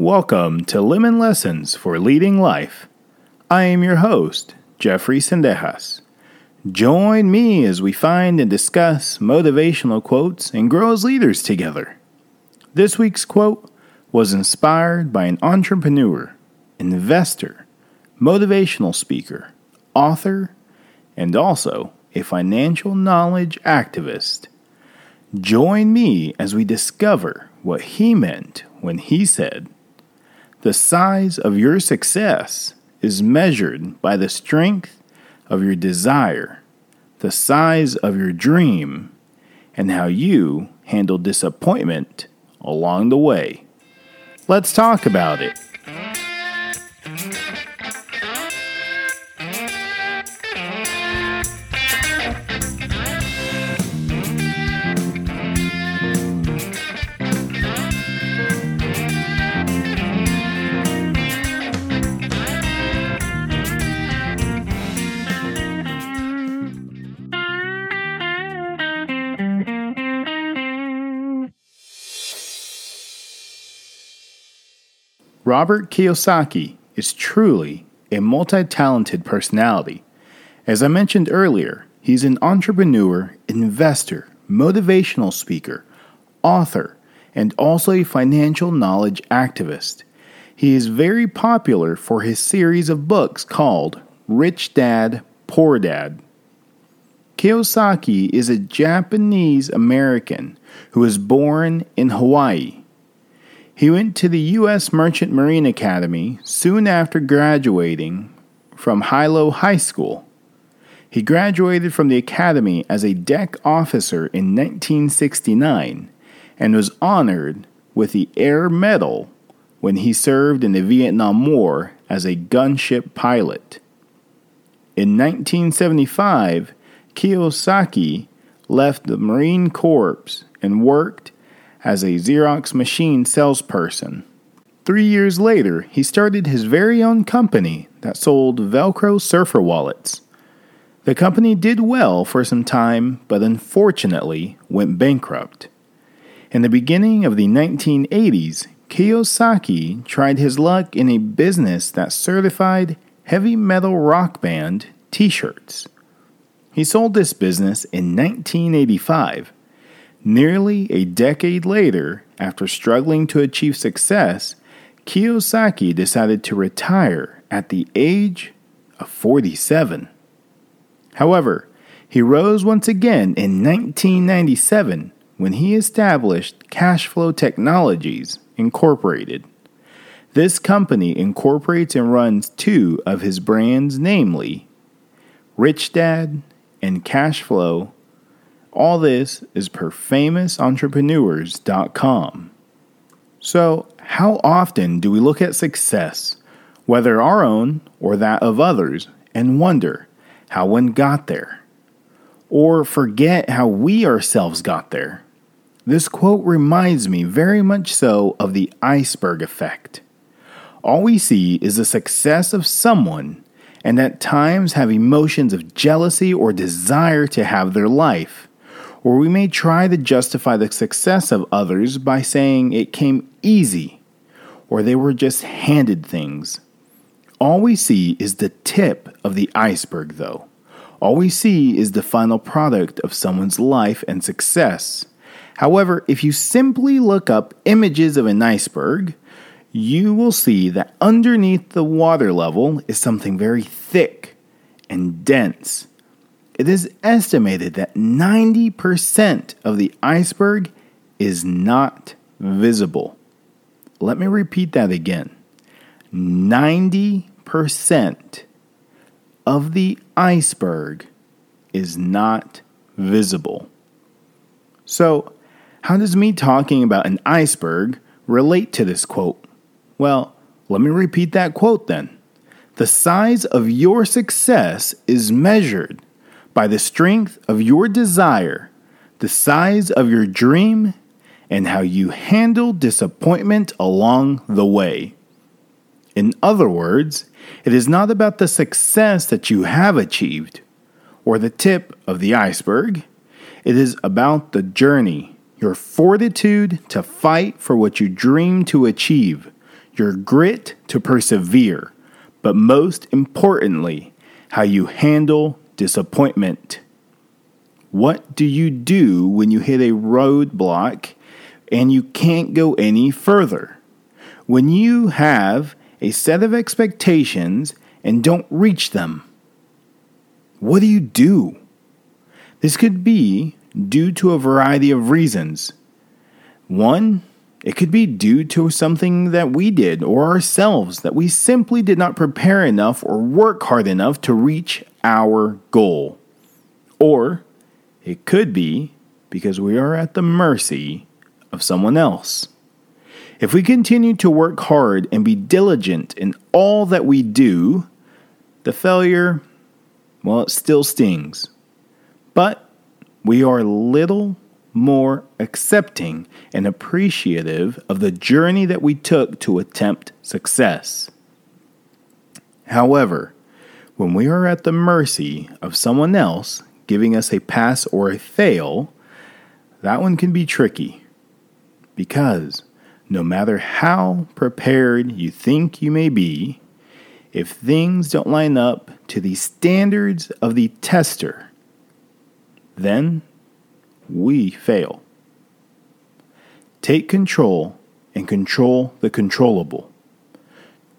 Welcome to Lemon Lessons for Leading Life. I am your host, Jeffrey Sendejas. Join me as we find and discuss motivational quotes and grow as leaders together. This week's quote was inspired by an entrepreneur, investor, motivational speaker, author, and also a financial knowledge activist. Join me as we discover what he meant when he said, The size of your success is measured by the strength of your desire, the size of your dream, and how you handle disappointment along the way. Let's talk about it. Robert Kiyosaki is truly a multi talented personality. As I mentioned earlier, he's an entrepreneur, investor, motivational speaker, author, and also a financial knowledge activist. He is very popular for his series of books called Rich Dad, Poor Dad. Kiyosaki is a Japanese American who was born in Hawaii he went to the U.S. Merchant Marine Academy soon after graduating from Hilo High School. He graduated from the academy as a deck officer in 1969 and was honored with the Air Medal when he served in the Vietnam War as a gunship pilot. In 1975, Kiyosaki left the Marine Corps and worked as a Xerox machine salesperson. Three years later, he started his very own company that sold Velcro surfer wallets. The company did well for some time, but unfortunately went bankrupt. In the beginning of the 1980s, Kiyosaki tried his luck in a business that certified heavy metal rock band t shirts. He sold this business in 1985 Nearly a decade later, after struggling to achieve success, Kiyosaki decided to retire at the age of 47. However, he rose once again in 1997 when he established Cashflow Technologies Incorporated. This company incorporates and runs two of his brands, namely Rich Dad and Cashflow all this is per famousentrepreneurs.com. So, how often do we look at success, whether our own or that of others, and wonder how one got there? Or forget how we ourselves got there? This quote reminds me very much so of the iceberg effect. All we see is the success of someone, and at times have emotions of jealousy or desire to have their life or we may try to justify the success of others by saying it came easy or they were just handed things. All we see is the tip of the iceberg, though. All we see is the final product of someone's life and success. However, if you simply look up images of an iceberg, you will see that underneath the water level is something very thick and dense it is estimated that 90% of the iceberg is not visible. Let me repeat that again 90% of the iceberg is not visible. So, how does me talking about an iceberg relate to this quote? Well, let me repeat that quote then. The size of your success is measured by the strength of your desire, the size of your dream, and how you handle disappointment along the way. In other words, it is not about the success that you have achieved or the tip of the iceberg. It is about the journey, your fortitude to fight for what you dream to achieve, your grit to persevere, but most importantly, how you handle disappointment. What do you do when you hit a roadblock and you can't go any further? When you have a set of expectations and don't reach them, what do you do? This could be due to a variety of reasons. One, it could be due to something that we did or ourselves that we simply did not prepare enough or work hard enough to reach our goal. Or it could be because we are at the mercy of someone else. If we continue to work hard and be diligent in all that we do, the failure, well, it still stings. But we are little more accepting and appreciative of the journey that we took to attempt success. However, when we are at the mercy of someone else giving us a pass or a fail, that one can be tricky. Because no matter how prepared you think you may be, if things don't line up to the standards of the tester, then we fail. Take control and control the controllable.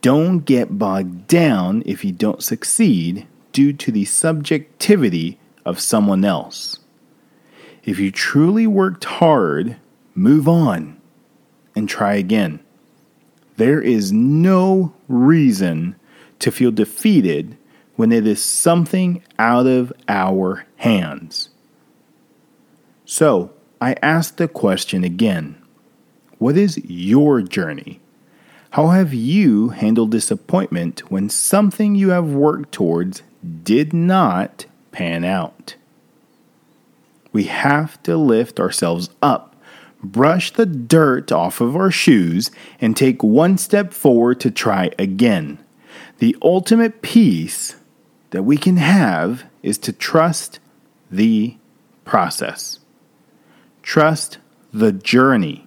Don't get bogged down if you don't succeed due to the subjectivity of someone else. If you truly worked hard, move on and try again. There is no reason to feel defeated when it is something out of our hands. So, I ask the question again What is your journey? How have you handled disappointment when something you have worked towards did not pan out? We have to lift ourselves up, brush the dirt off of our shoes, and take one step forward to try again. The ultimate peace that we can have is to trust the process. Trust the journey.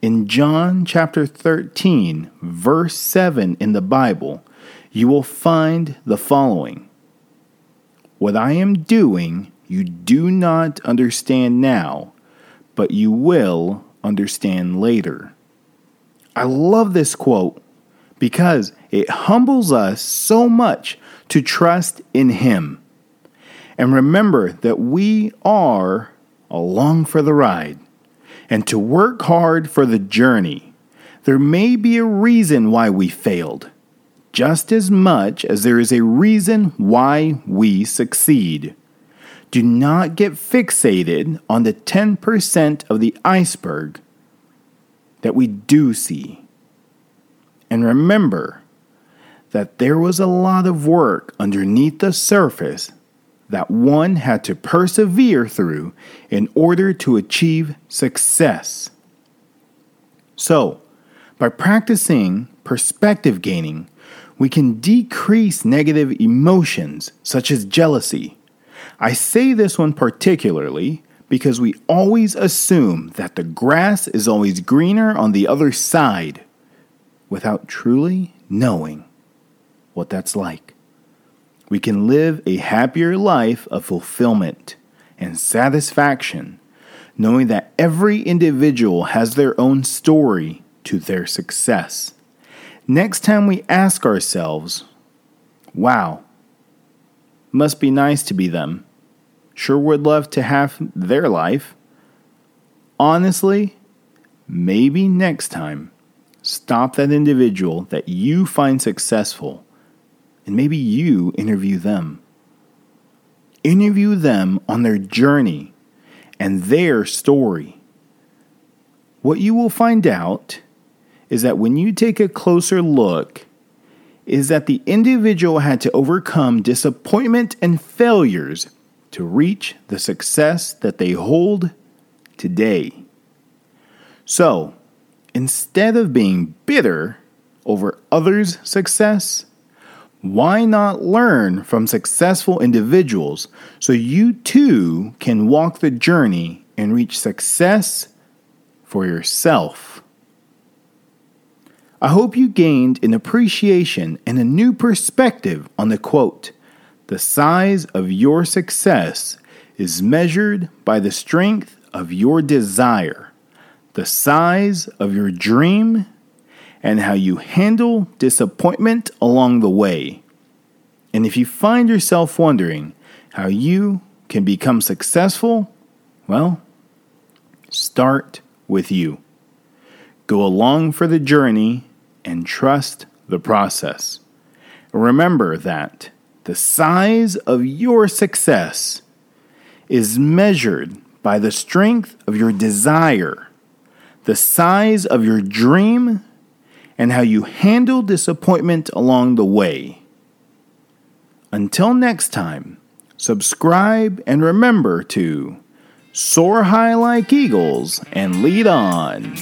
In John chapter 13, verse 7 in the Bible, you will find the following What I am doing, you do not understand now, but you will understand later. I love this quote because it humbles us so much to trust in Him. And remember that we are along for the ride and to work hard for the journey. There may be a reason why we failed, just as much as there is a reason why we succeed. Do not get fixated on the 10% of the iceberg that we do see. And remember that there was a lot of work underneath the surface that one had to persevere through in order to achieve success. So, by practicing perspective gaining, we can decrease negative emotions such as jealousy. I say this one particularly because we always assume that the grass is always greener on the other side without truly knowing what that's like we can live a happier life of fulfillment and satisfaction, knowing that every individual has their own story to their success. Next time we ask ourselves, wow, must be nice to be them. Sure would love to have their life. Honestly, maybe next time, stop that individual that you find successful and maybe you interview them. Interview them on their journey and their story. What you will find out is that when you take a closer look, is that the individual had to overcome disappointment and failures to reach the success that they hold today. So, instead of being bitter over others' success, why not learn from successful individuals so you too can walk the journey and reach success for yourself? I hope you gained an appreciation and a new perspective on the quote The size of your success is measured by the strength of your desire, the size of your dream, and how you handle disappointment along the way. And if you find yourself wondering how you can become successful, well, start with you. Go along for the journey and trust the process. Remember that the size of your success is measured by the strength of your desire, the size of your dream, and how you handle disappointment along the way. Until next time, subscribe and remember to soar high like eagles and lead on.